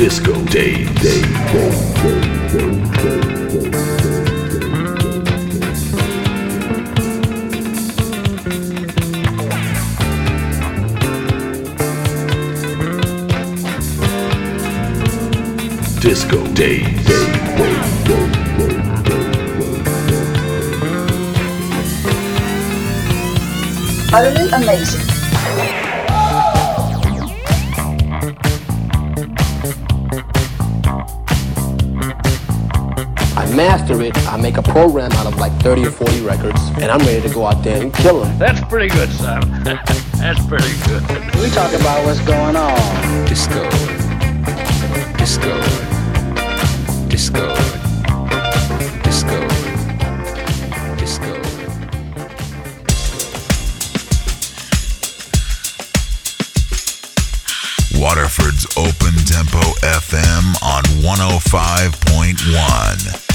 Disco Day, Day, Day, Day, Day, Disco Day, Utterly amazing. Master it, I make a program out of like 30 or 40 records, and I'm ready to go out there and kill them. That's pretty good, son. That's pretty good. We talk about what's going on. Disco. Disco. Disco. Disco. Disco. Waterford's Open Tempo FM on 105.1.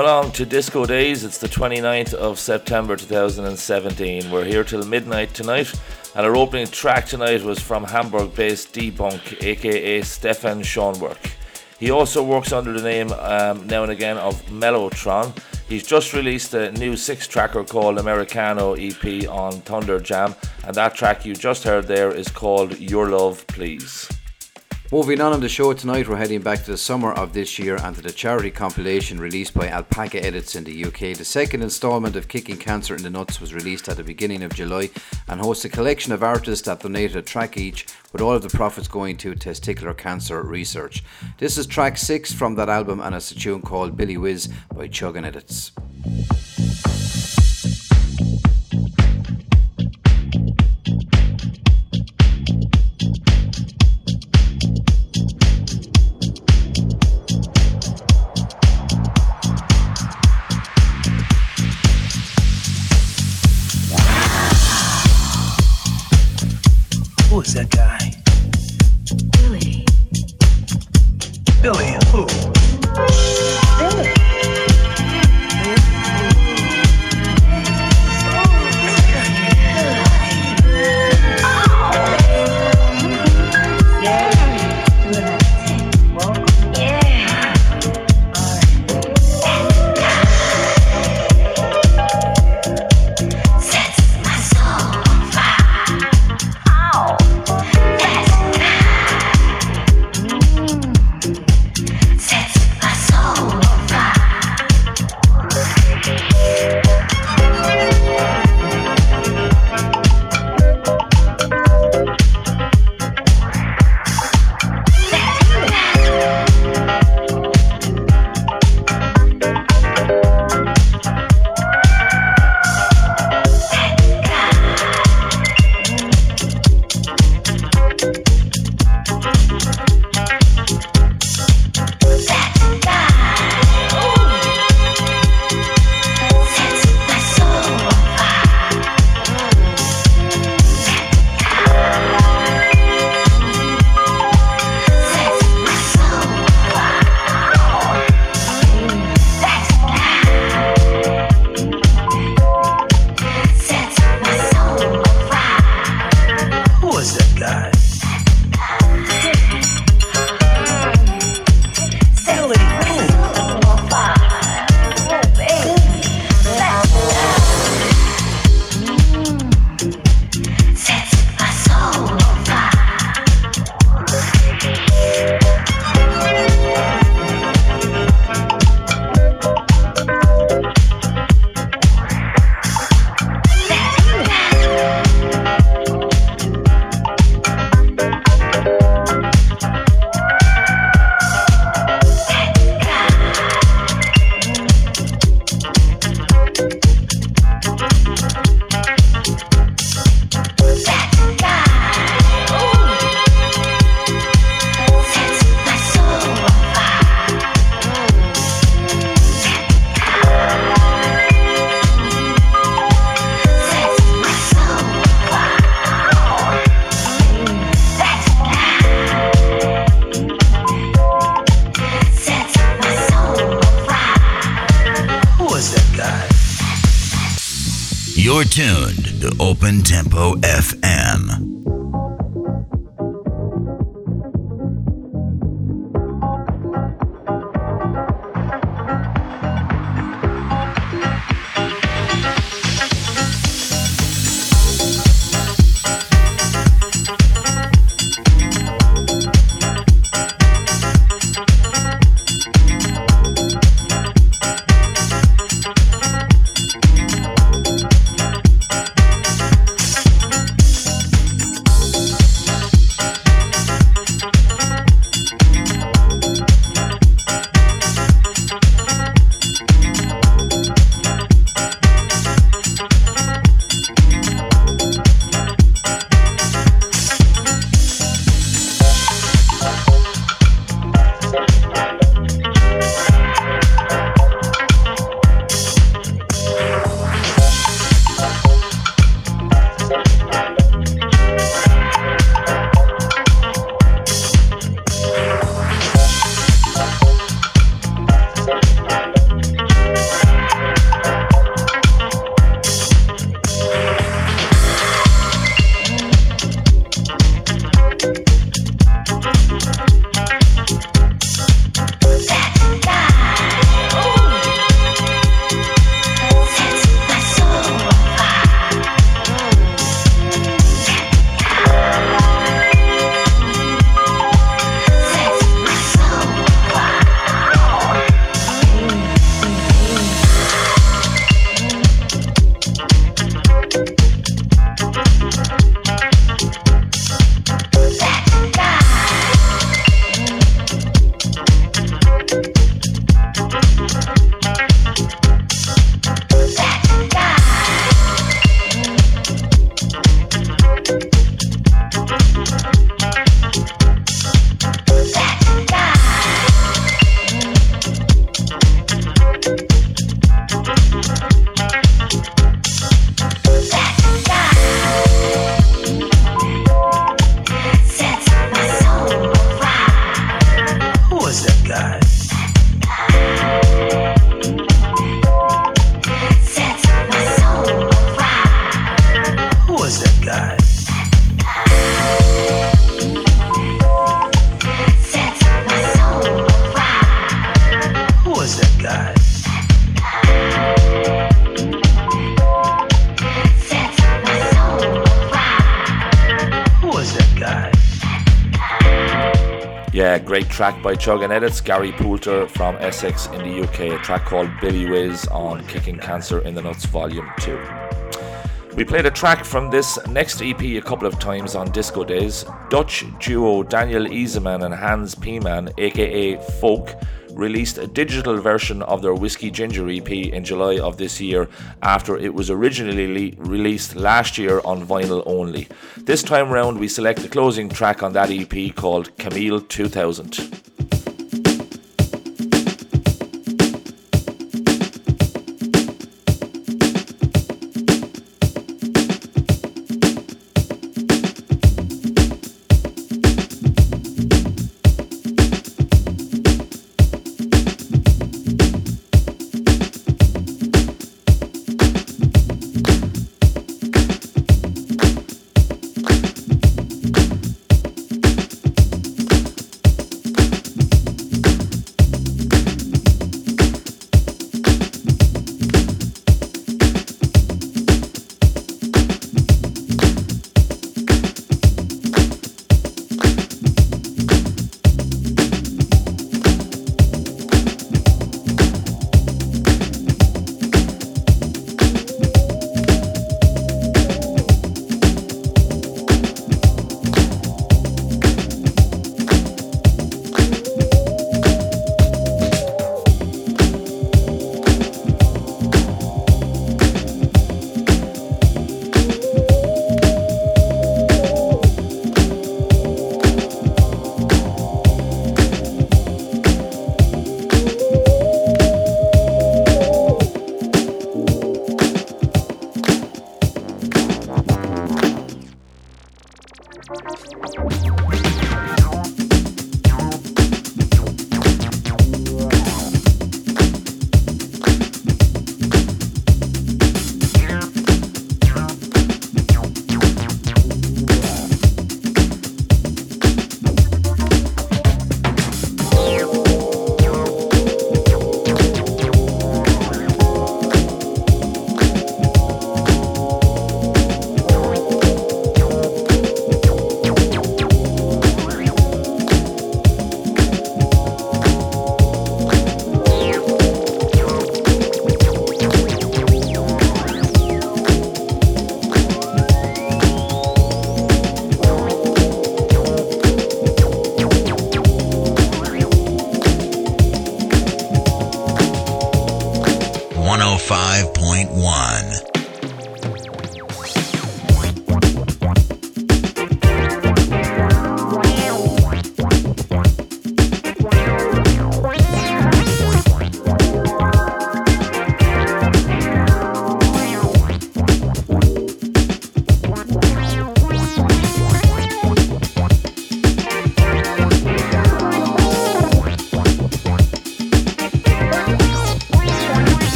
along to Disco Days. It's the 29th of September 2017. We're here till midnight tonight, and our opening track tonight was from Hamburg based Debunk, aka Stefan Schoenwerk. He also works under the name um, now and again of Mellotron. He's just released a new six tracker called Americano EP on Thunder Jam, and that track you just heard there is called Your Love Please. Moving on on the show tonight, we're heading back to the summer of this year and to the charity compilation released by Alpaca Edits in the UK. The second instalment of Kicking Cancer in the Nuts was released at the beginning of July and hosts a collection of artists that donated a track each, with all of the profits going to testicular cancer research. This is track six from that album and it's a tune called Billy Whiz by Chuggin Edits. Tuned to Open Tempo FM. Track by Chuggin Edits, Gary Poulter from Essex in the UK, a track called Billy Whiz on Kicking Cancer in the Nuts Volume 2. We played a track from this next EP a couple of times on Disco Days. Dutch duo Daniel Easeman and Hans Pieman, aka Folk, released a digital version of their Whiskey Ginger EP in July of this year after it was originally le- released last year on vinyl only. This time round, we select the closing track on that EP called Camille 2000.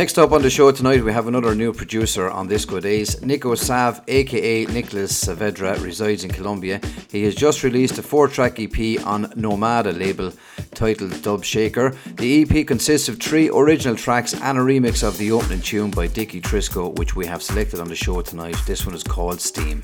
Next up on the show tonight, we have another new producer on Disco Days. Nico Sav, aka Nicholas Saavedra, resides in Colombia. He has just released a four track EP on Nomada label titled Dub Shaker. The EP consists of three original tracks and a remix of the opening tune by Dicky Trisco, which we have selected on the show tonight. This one is called Steam.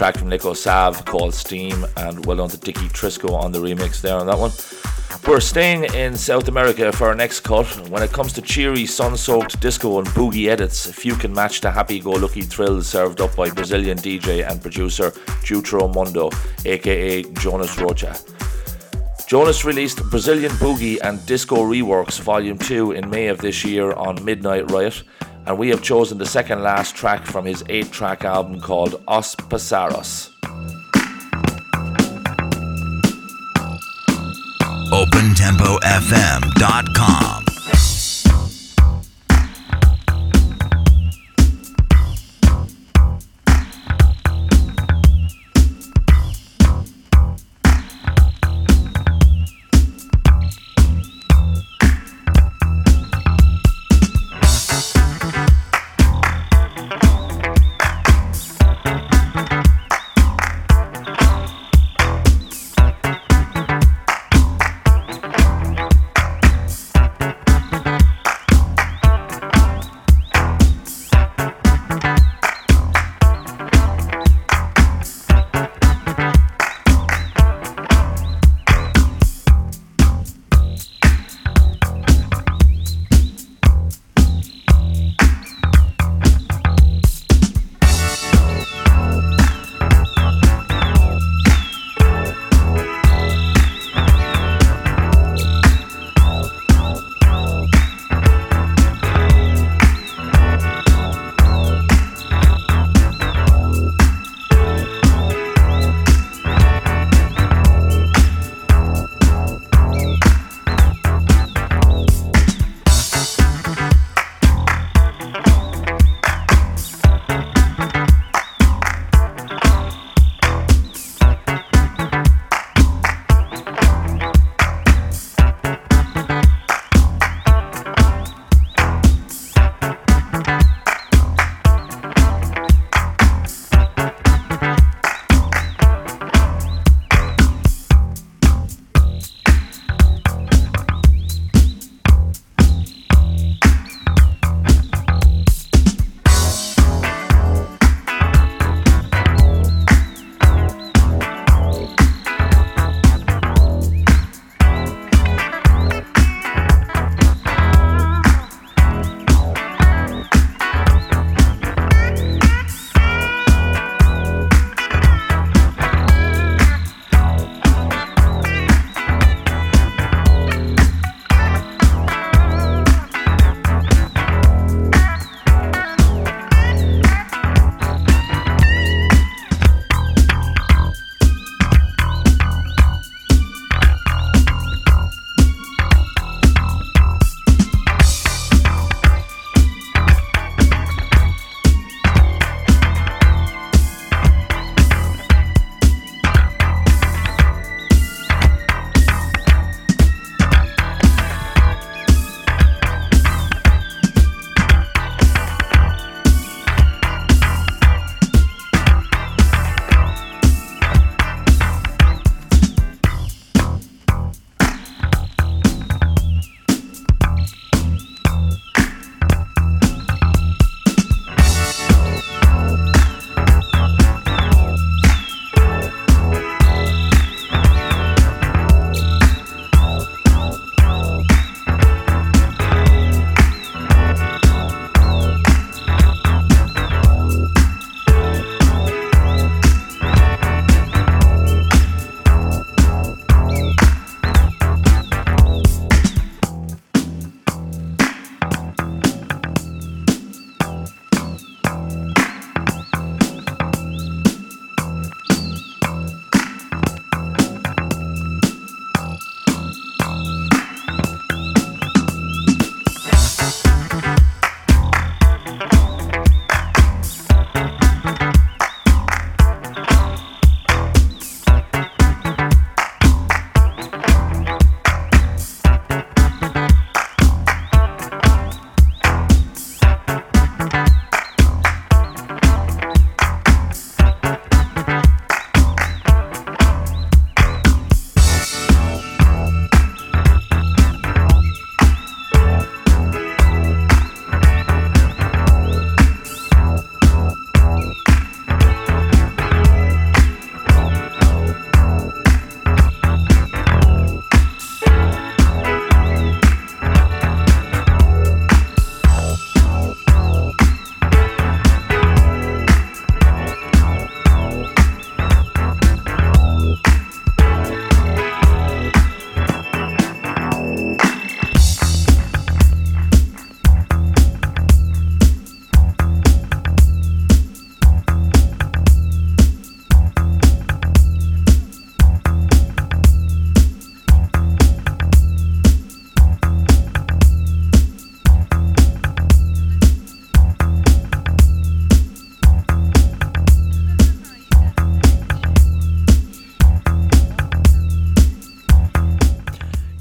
Track from Nico Sav called Steam, and well done to Dicky Trisco on the remix there on that one. We're staying in South America for our next cut. When it comes to cheery, sun soaked disco and boogie edits, few can match the happy go lucky thrills served up by Brazilian DJ and producer Jutro Mundo, aka Jonas Rocha. Jonas released Brazilian Boogie and Disco Reworks Volume 2 in May of this year on Midnight Riot, and we have chosen the second last track from his 8 track album called Os Passaros. OpenTempoFM.com.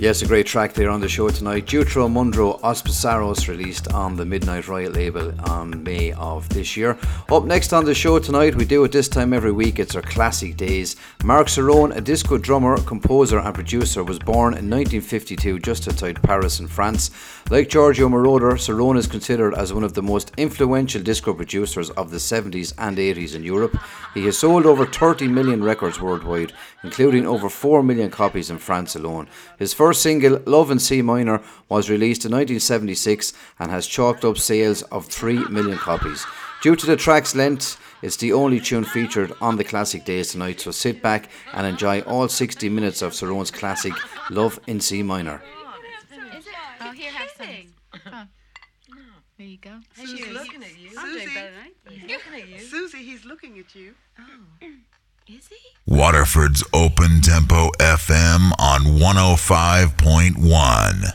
Yes, a great track there on the show tonight. Jutro Mundro Os Passaros released on the Midnight Riot label on May of this year. Up next on the show tonight, we do it this time every week, it's our classic days. Marc Cerrone, a disco drummer, composer, and producer, was born in 1952 just outside Paris in France. Like Giorgio Moroder, Cerrone is considered as one of the most influential disco producers of the 70s and 80s in Europe. He has sold over 30 million records worldwide, including over 4 million copies in France alone. His first single, Love in C Minor, was released in 1976 and has chalked up sales of 3 million copies. Due to the track's length, it's the only tune featured on the Classic Days tonight, so sit back and enjoy all 60 minutes of Cerrone's classic, Love in C Minor. Oh, here, have some. Huh. There you go. He's looking at you. I'm doing Susie, better than I he's looking at you. Susie, he's looking at you. Oh. Is he? Waterford's Open Tempo FM on 105.1. Look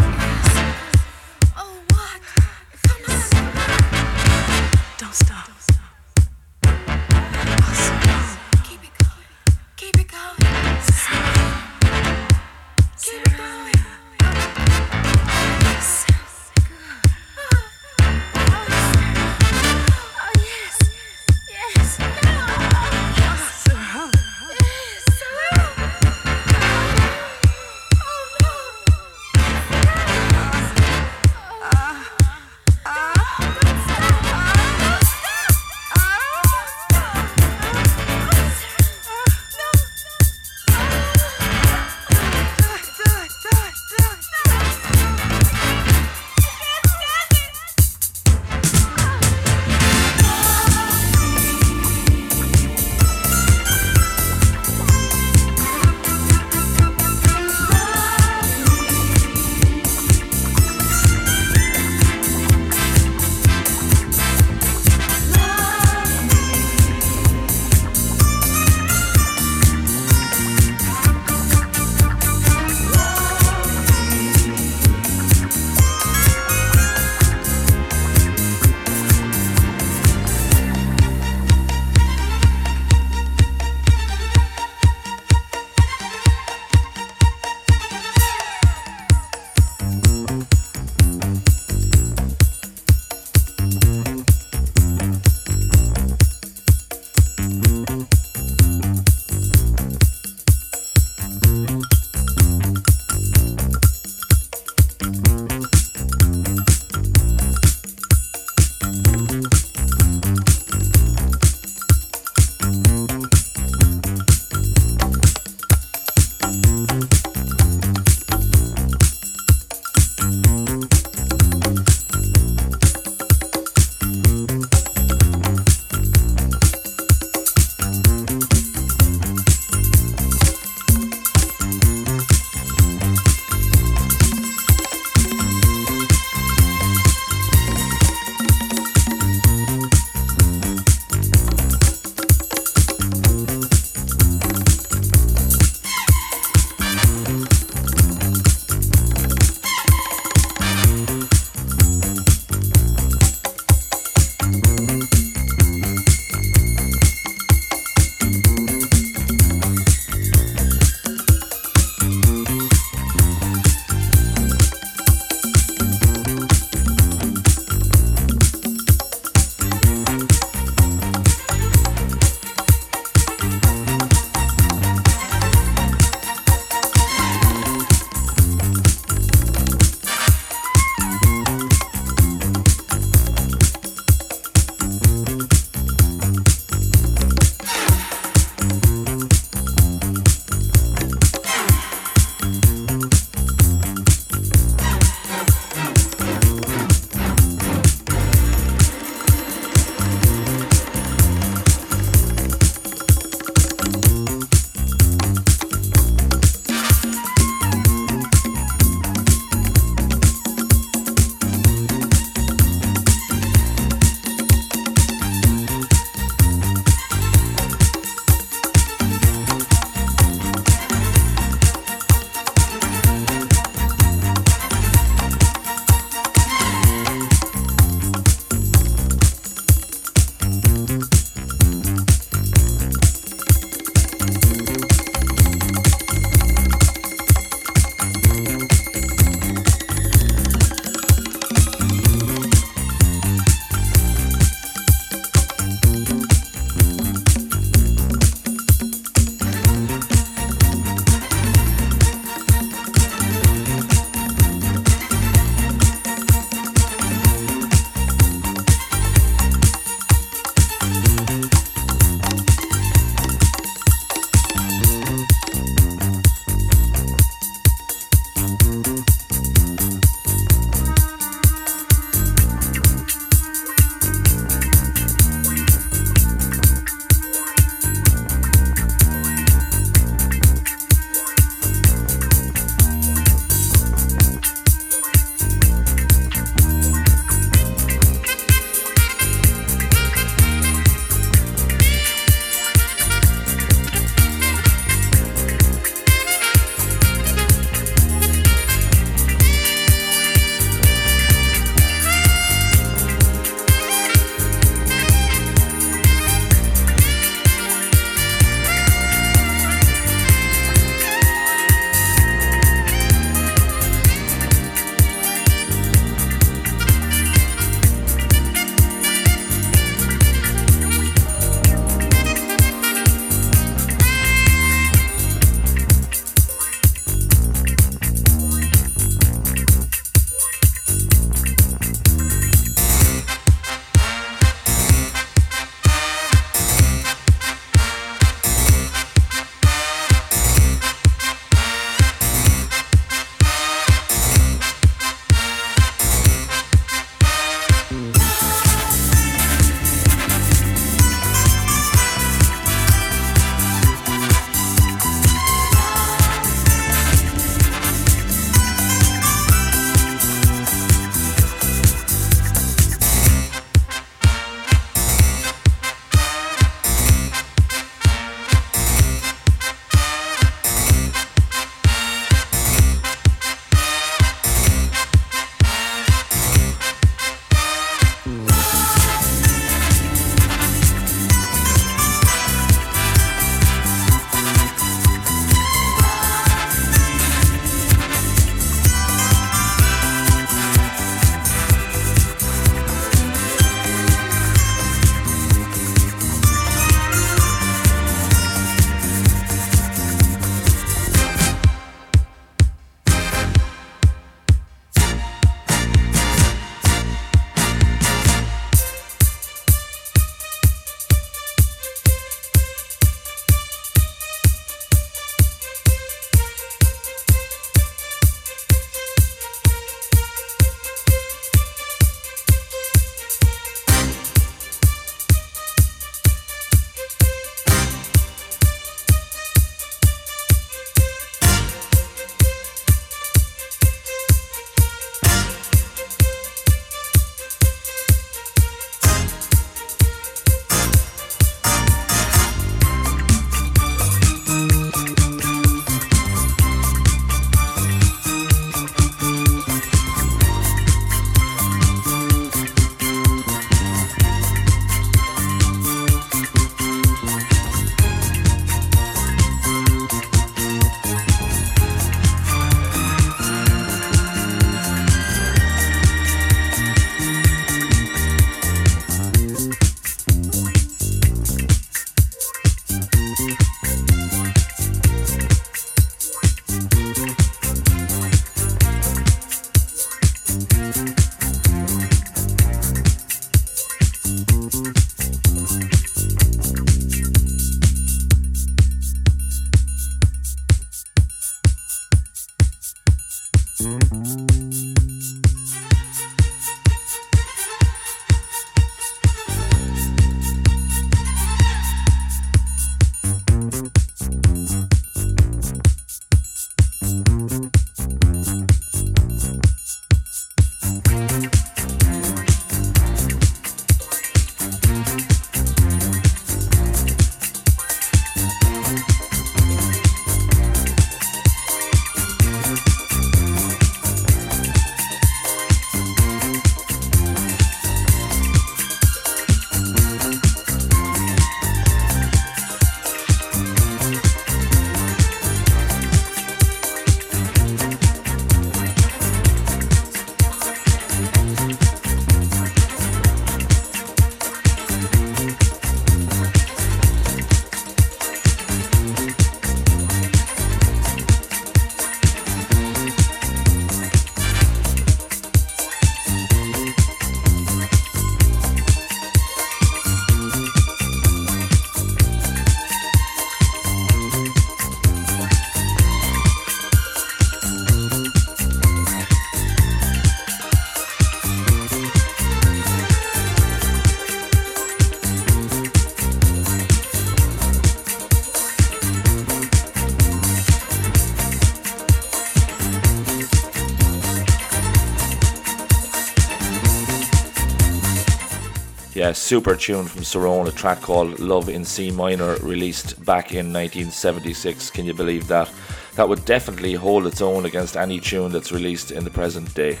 Yeah, super tune from Cerrone, a track called Love in C Minor, released back in 1976. Can you believe that? That would definitely hold its own against any tune that's released in the present day.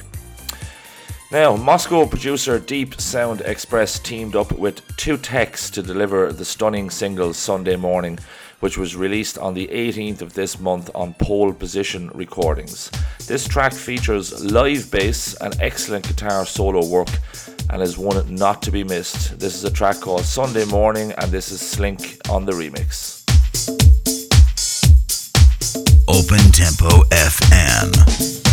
Now, Moscow producer Deep Sound Express teamed up with Two Techs to deliver the stunning single Sunday Morning, which was released on the 18th of this month on Pole Position Recordings. This track features live bass and excellent guitar solo work and is one not to be missed. This is a track called Sunday Morning, and this is Slink on the remix. Open Tempo FM.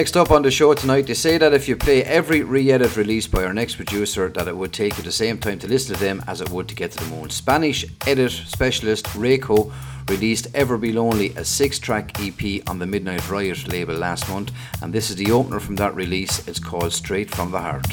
Next up on the show tonight, they say that if you play every re-edit released by our next producer, that it would take you the same time to listen to them as it would to get to the moon. Spanish edit specialist Rayko released Ever Be Lonely, a six-track EP on the Midnight Riot label last month, and this is the opener from that release. It's called Straight from the Heart.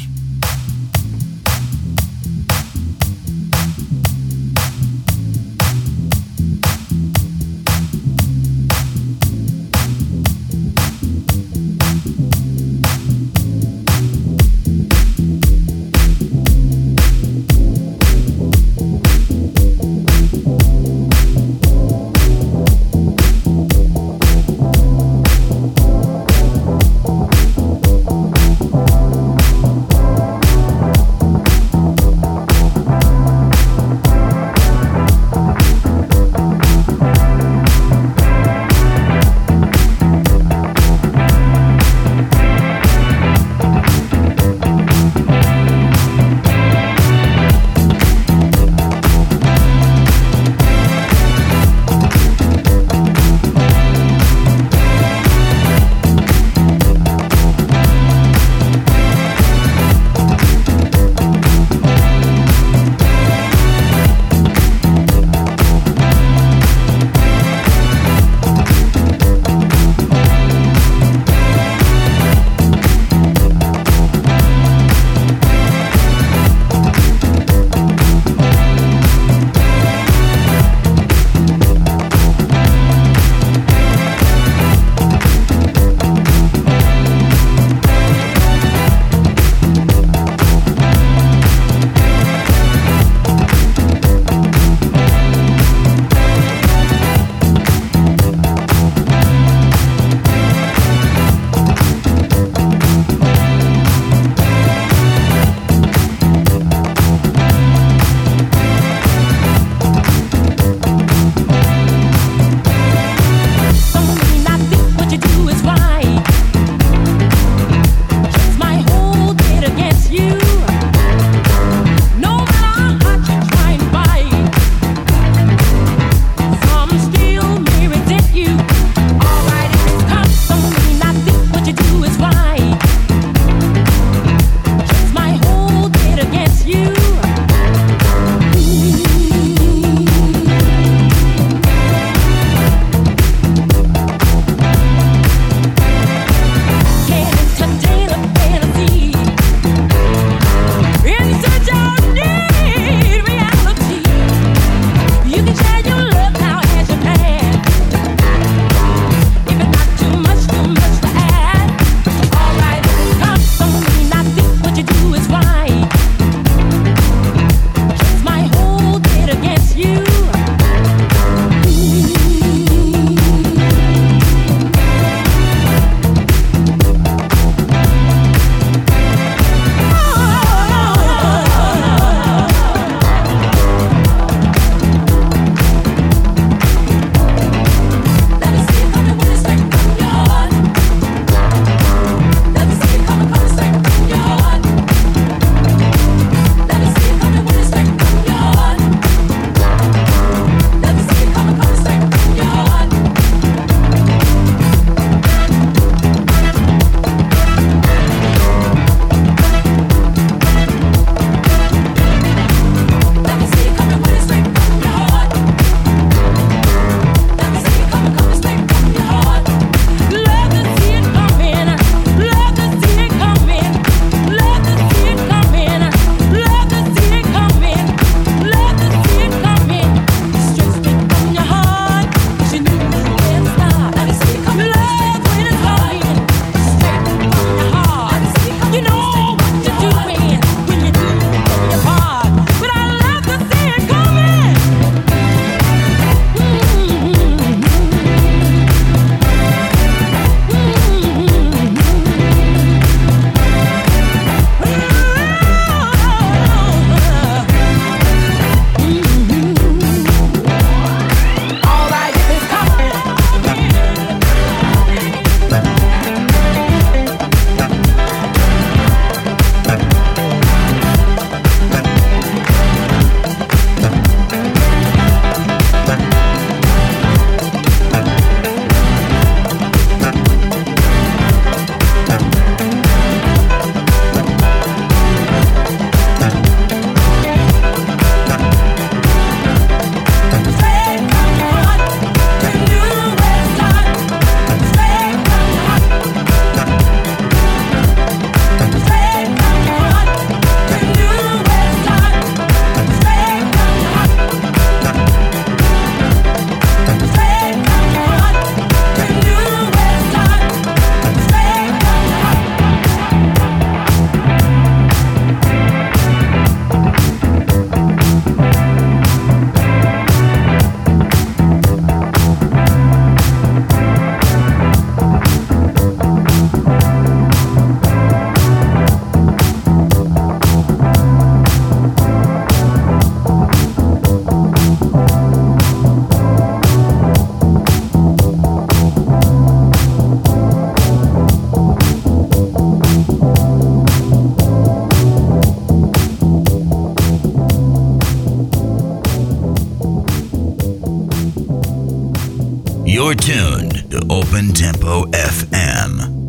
You're tuned to Open Tempo FM.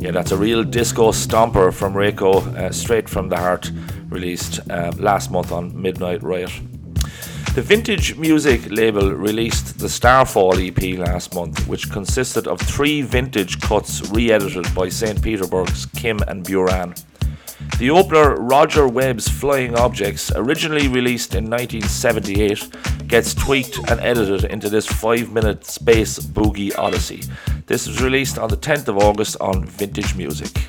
Yeah, that's a real disco stomper from Rayko, uh, straight from the heart, released uh, last month on Midnight Riot. The Vintage Music label released the Starfall EP last month, which consisted of three vintage cuts re edited by St. Petersburg's Kim and Buran. The opener, Roger Webb's Flying Objects, originally released in 1978, gets tweaked and edited into this 5 minute space boogie odyssey. This was released on the 10th of August on Vintage Music.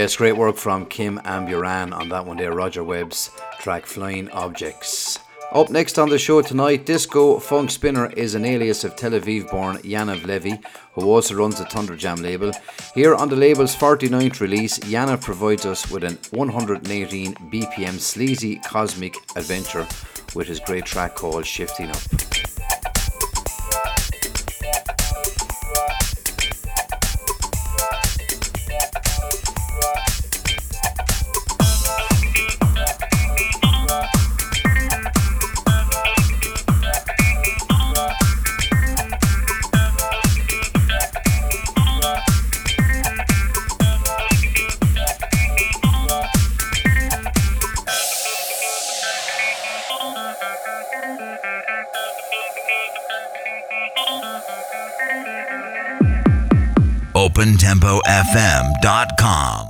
Yes, great work from Kim Amburan on that one there, Roger Webb's track Flying Objects. Up next on the show tonight, Disco Funk Spinner is an alias of Tel Aviv born Yaniv Levy, who also runs the Thunder Jam label. Here on the label's 49th release, Yaniv provides us with an 118 BPM sleazy cosmic adventure with his great track called Shifting Up. OpenTempoFM.com.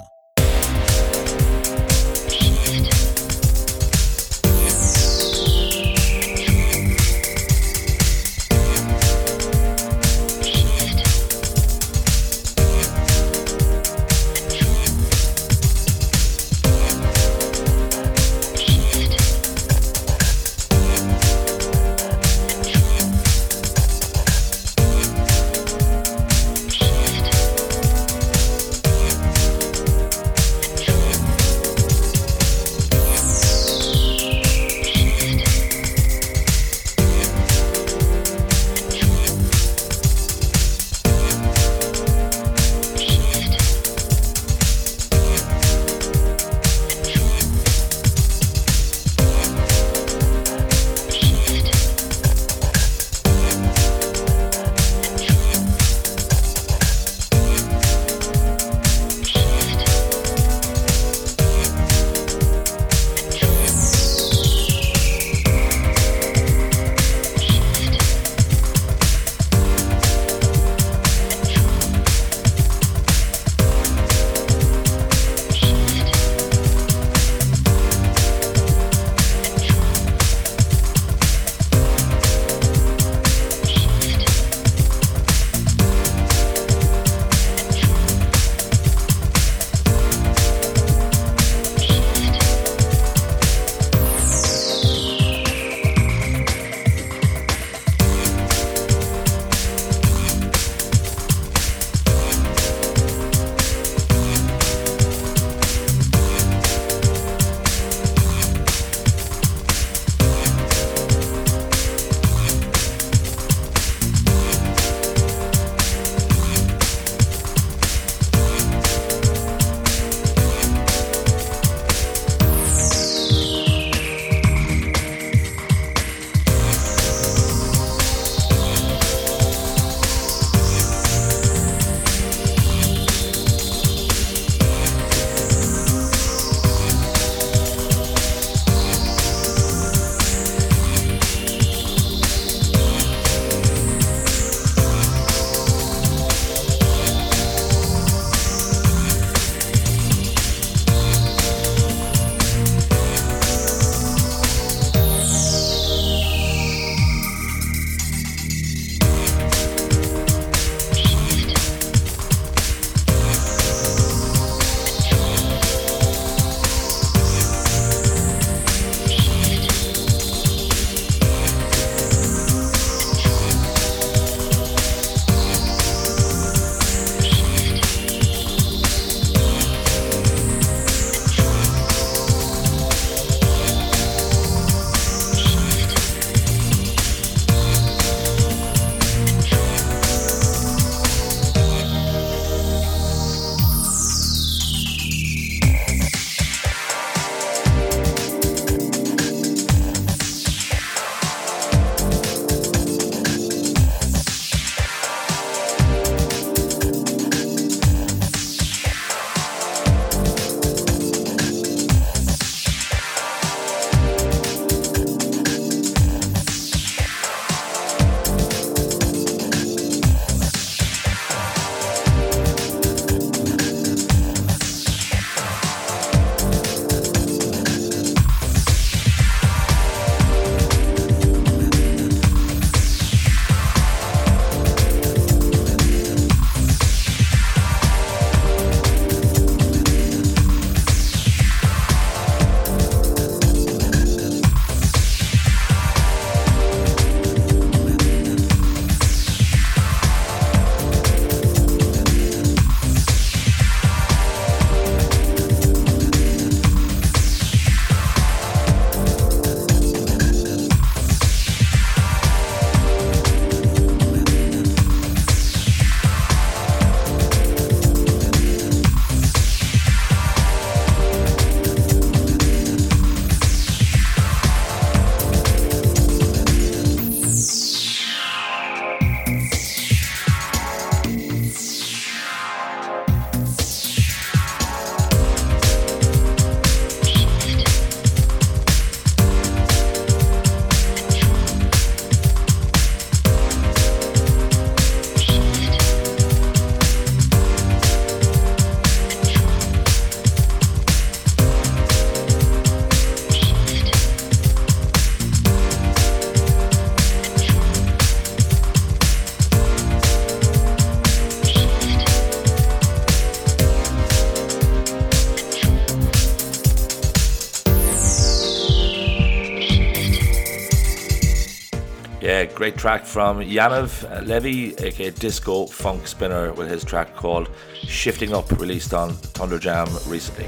great track from Yaniv Levy, aka Disco Funk Spinner, with his track called Shifting Up, released on Thunder Jam recently.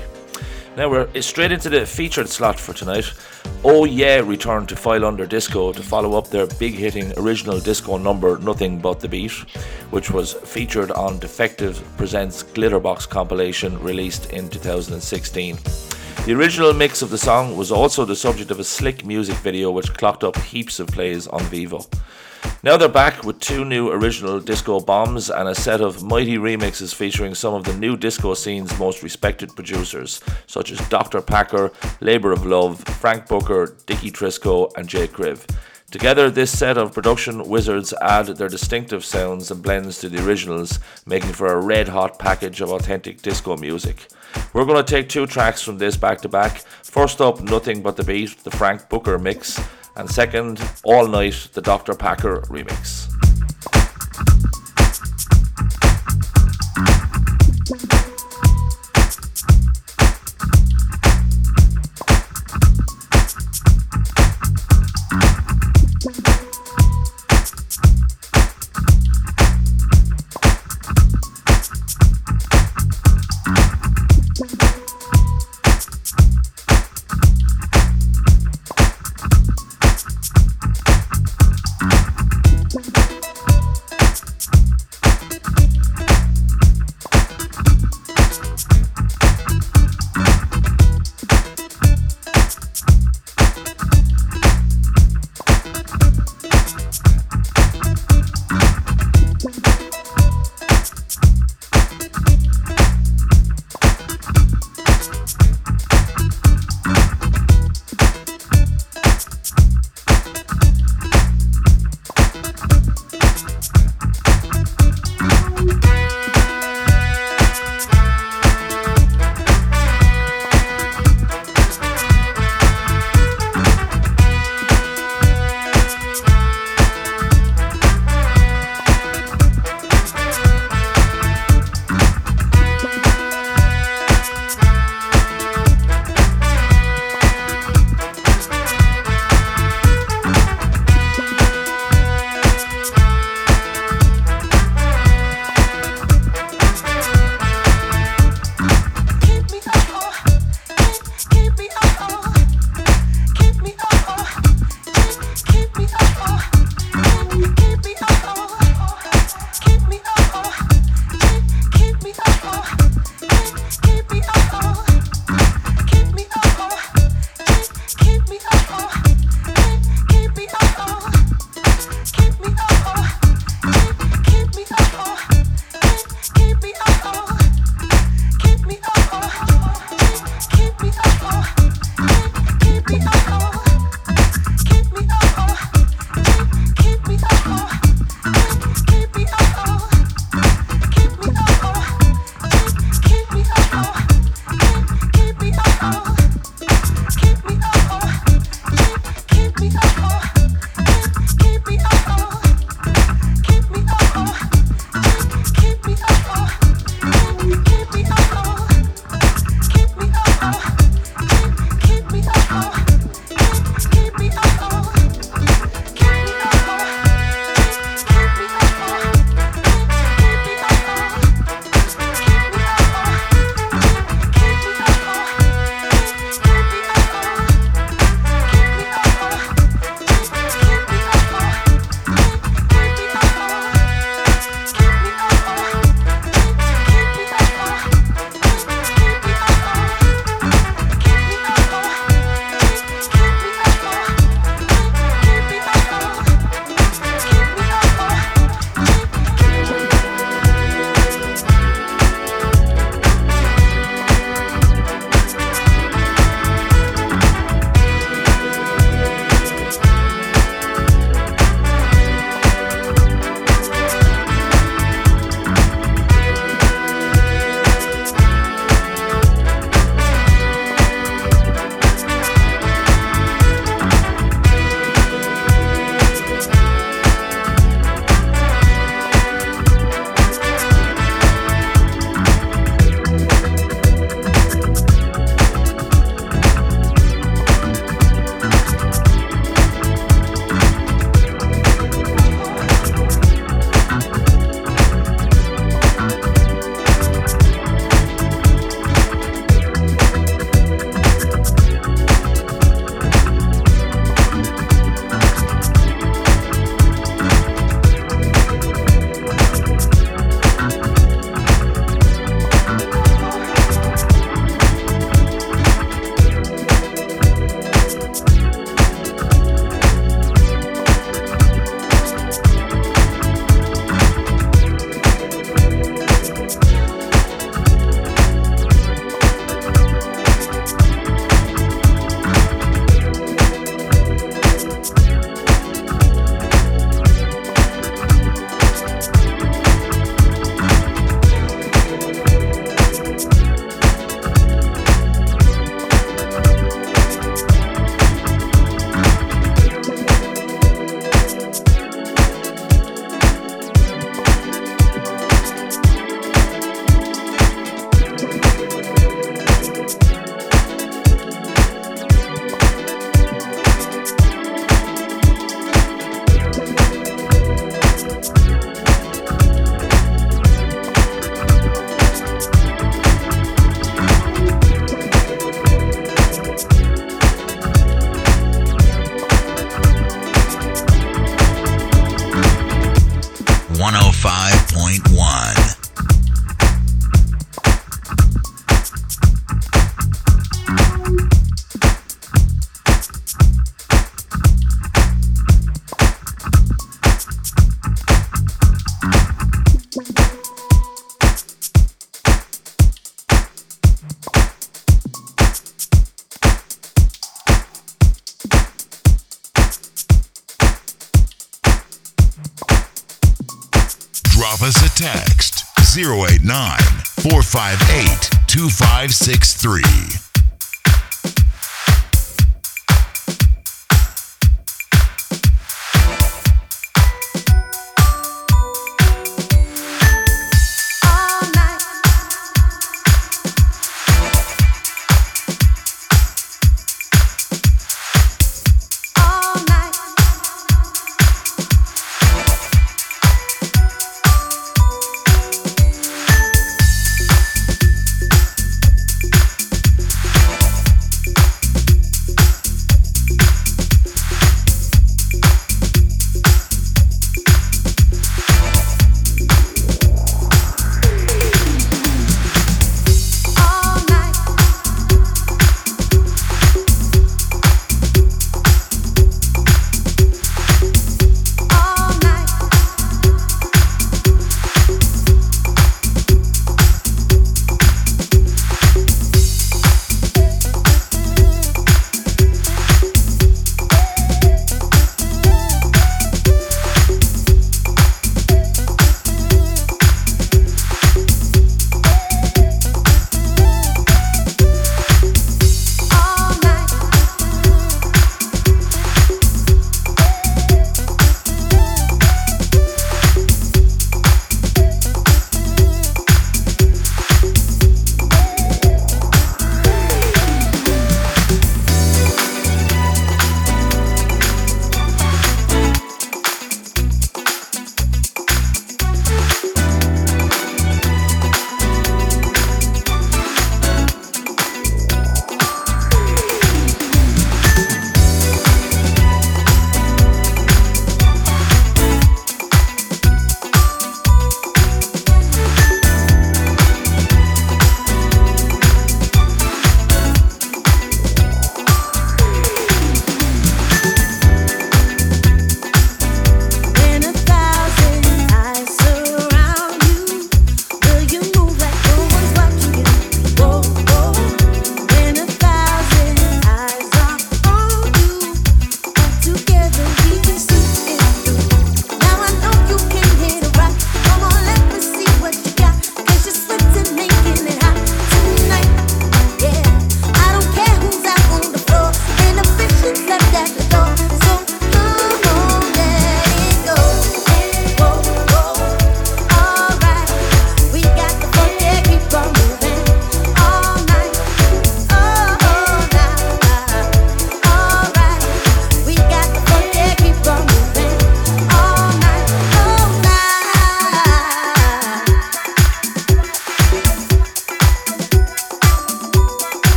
Now we're straight into the featured slot for tonight. Oh Yeah returned to File Under Disco to follow up their big hitting original disco number Nothing But the Beat, which was featured on Defected Presents Glitterbox compilation released in 2016. The original mix of the song was also the subject of a slick music video which clocked up heaps of plays on Vevo. Now they're back with two new original disco bombs and a set of mighty remixes featuring some of the new disco scene's most respected producers, such as Dr. Packer, Labour of Love, Frank Booker, Dicky Trisco, and J Kriv. Together, this set of production wizards add their distinctive sounds and blends to the originals, making for a red hot package of authentic disco music. We're going to take two tracks from this back to back. First up, Nothing But the Beat, the Frank Booker mix, and second, All Night, the Dr. Packer remix.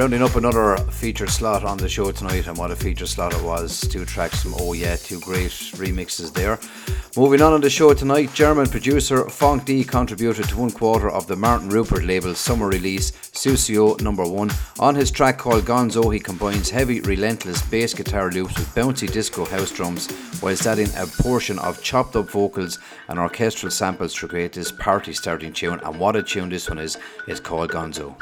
Rounding up another feature slot on the show tonight, and what a feature slot it was. Two tracks from Oh Yeah, two great remixes there. Moving on on the show tonight, German producer Funk D contributed to one quarter of the Martin Rupert label's summer release, Susio Number One. On his track called Gonzo, he combines heavy, relentless bass guitar loops with bouncy disco house drums, whilst adding a portion of chopped up vocals and orchestral samples to create this party starting tune. And what a tune this one is, it's called Gonzo.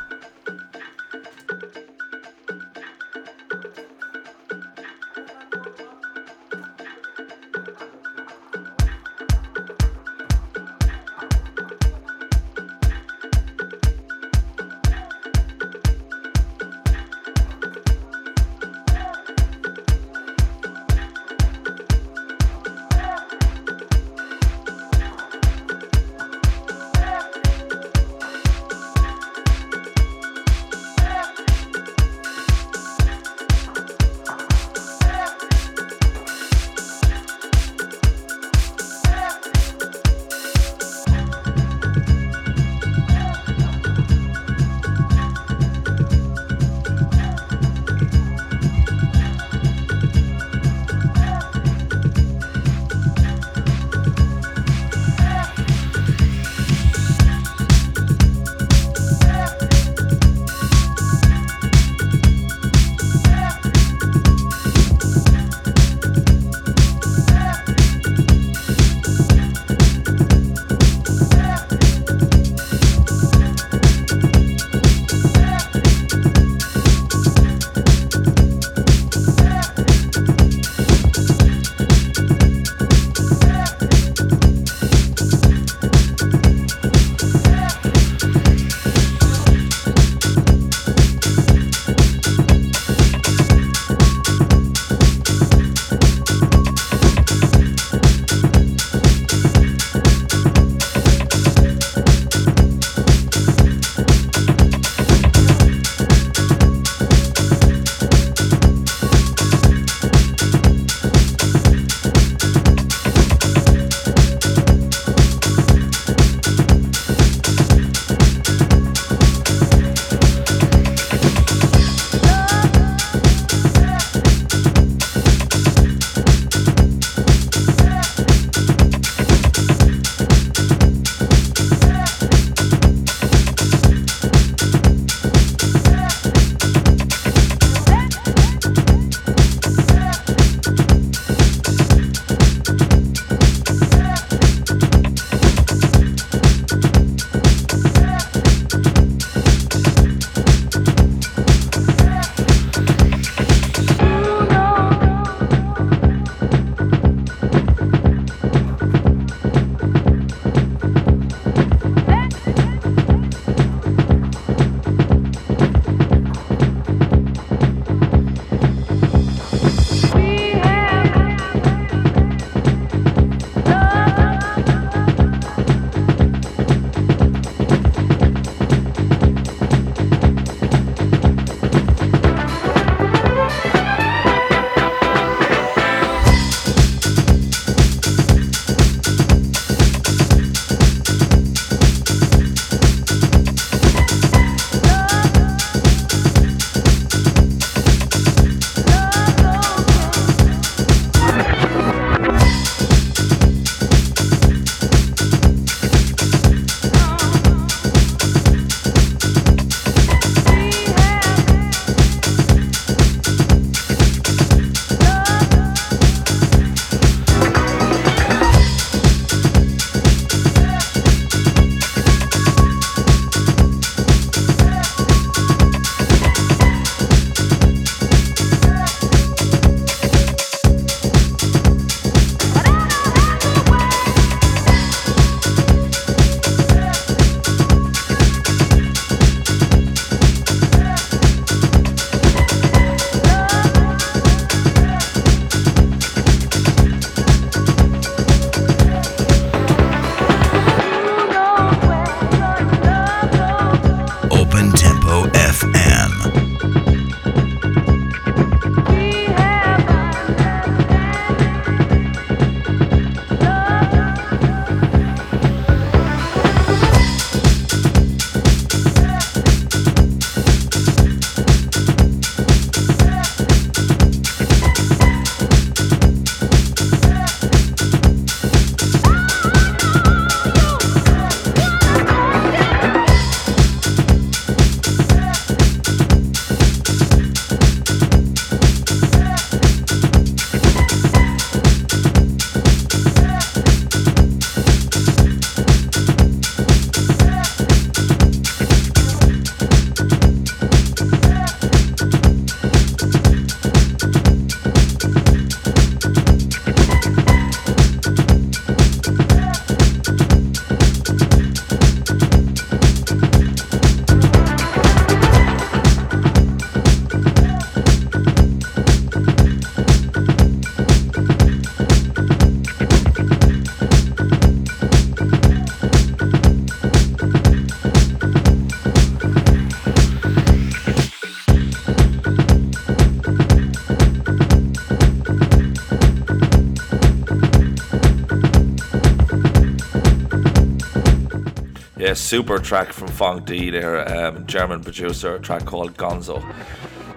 Yeah, super track from Funk D their um, German producer, a track called Gonzo.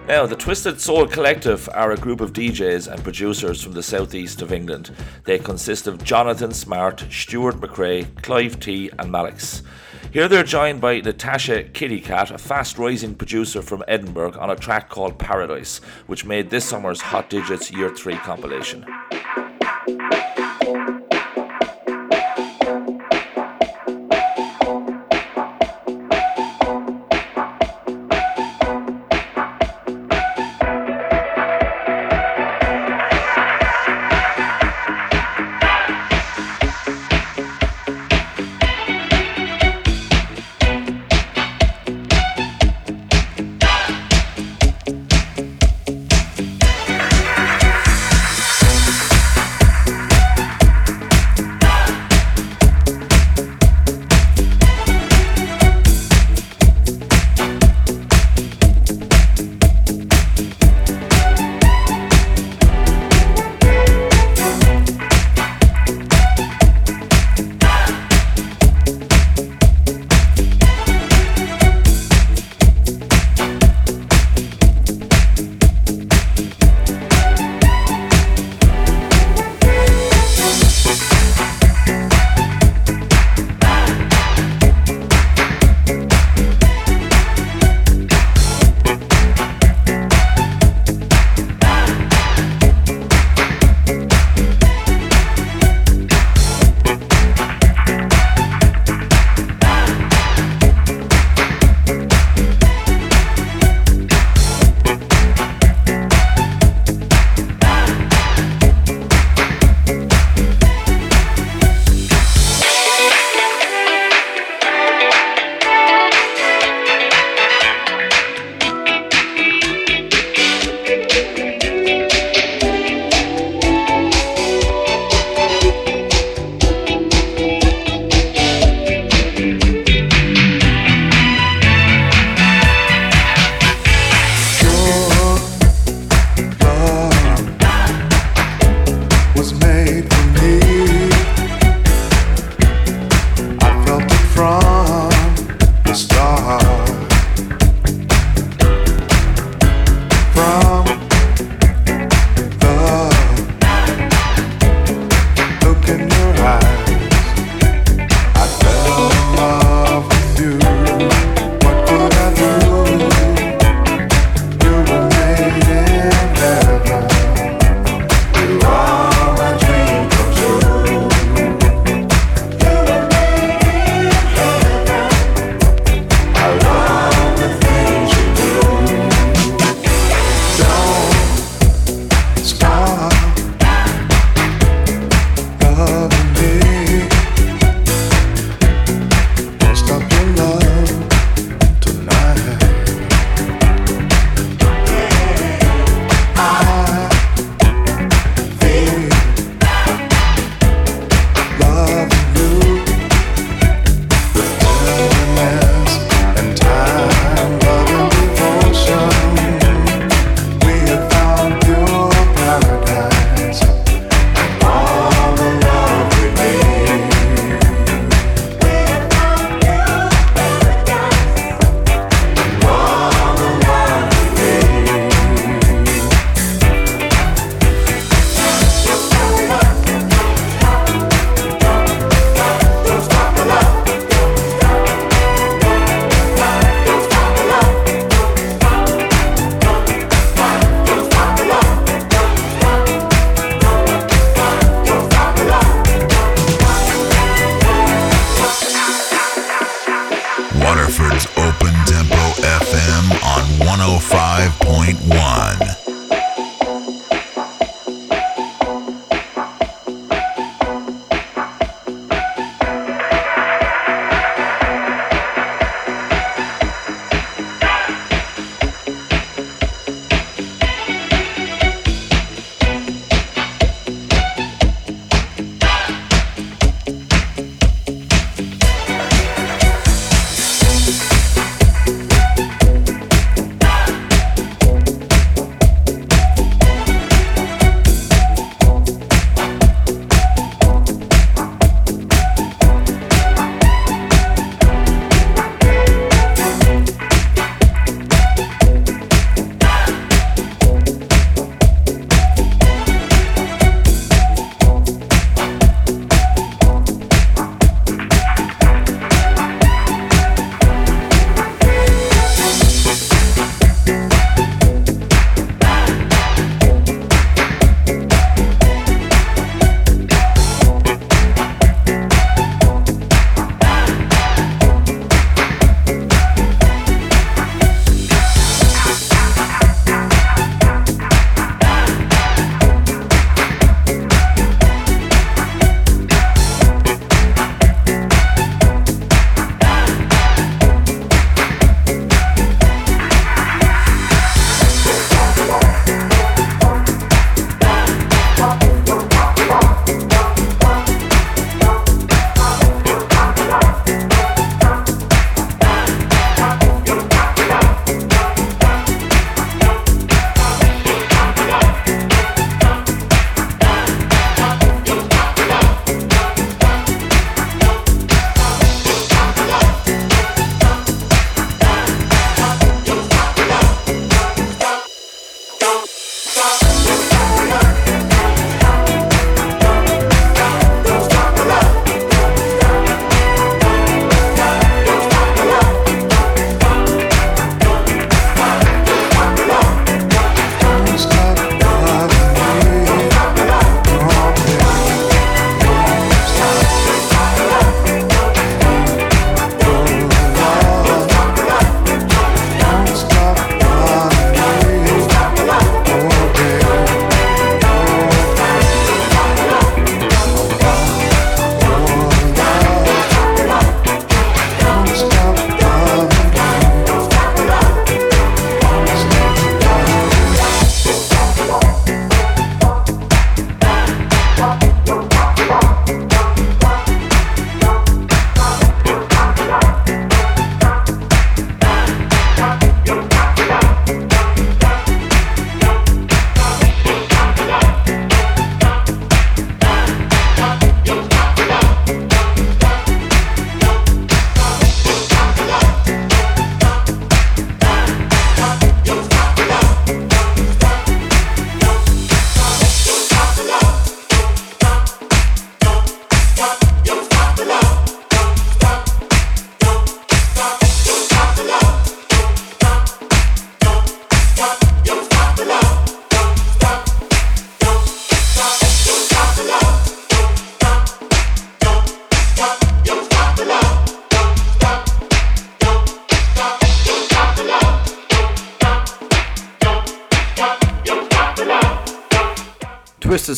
Now, the Twisted Soul Collective are a group of DJs and producers from the southeast of England. They consist of Jonathan Smart, Stuart McRae, Clive T, and Malix. Here they're joined by Natasha Kitty Katt, a fast rising producer from Edinburgh, on a track called Paradise, which made this summer's Hot Digits Year 3 compilation.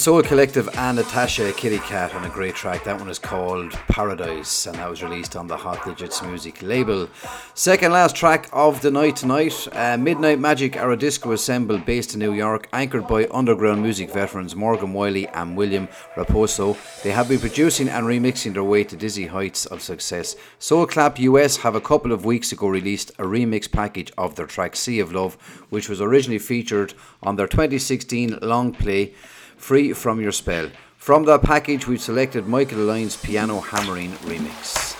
Soul Collective and Natasha Kitty Katt on a great track. That one is called Paradise and that was released on the Hot Digits music label. Second last track of the night tonight uh, Midnight Magic are a disco assemble based in New York, anchored by underground music veterans Morgan Wiley and William Raposo. They have been producing and remixing their way to dizzy heights of success. Soul Clap US have a couple of weeks ago released a remix package of their track Sea of Love, which was originally featured on their 2016 long play Free From Your Spell. From that package, we've selected Michael Lyon's Piano Hammering remix.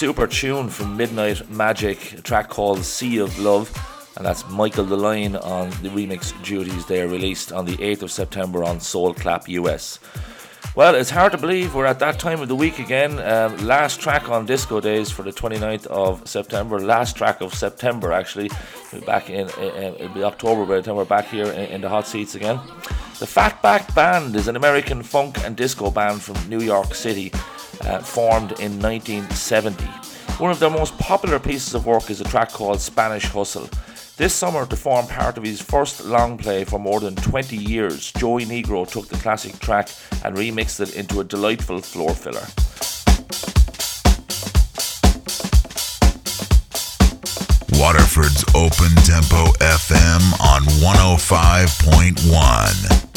Super tune from Midnight Magic, a track called Sea of Love. And that's Michael Deline on the remix duties there, released on the 8th of September on Soul Clap US. Well, it's hard to believe we're at that time of the week again. Um, last track on Disco Days for the 29th of September. Last track of September, actually. We'll back in it'll be October by the time we're back here in, in the hot seats again. The Fatback Band is an American funk and disco band from New York City, uh, formed in 1970. One of their most popular pieces of work is a track called Spanish Hustle. This summer, to form part of his first long play for more than 20 years, Joey Negro took the classic track and remixed it into a delightful floor filler. Waterford's Open Tempo FM on 105.1.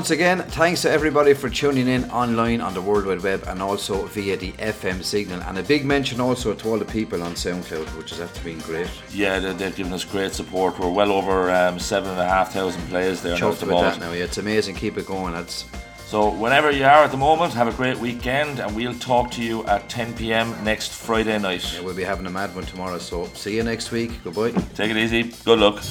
Once again, thanks to everybody for tuning in online on the World Wide Web and also via the FM signal. And a big mention also to all the people on SoundCloud, which has been great. Yeah, they, they've given us great support. We're well over um, seven and a half thousand players there Chuffed moment. that now. Yeah, it's amazing. Keep it going. That's So whenever you are at the moment, have a great weekend, and we'll talk to you at 10 p.m. next Friday night. yeah, we'll be having a mad one tomorrow. So see you next week. Goodbye. Take it easy. Good luck.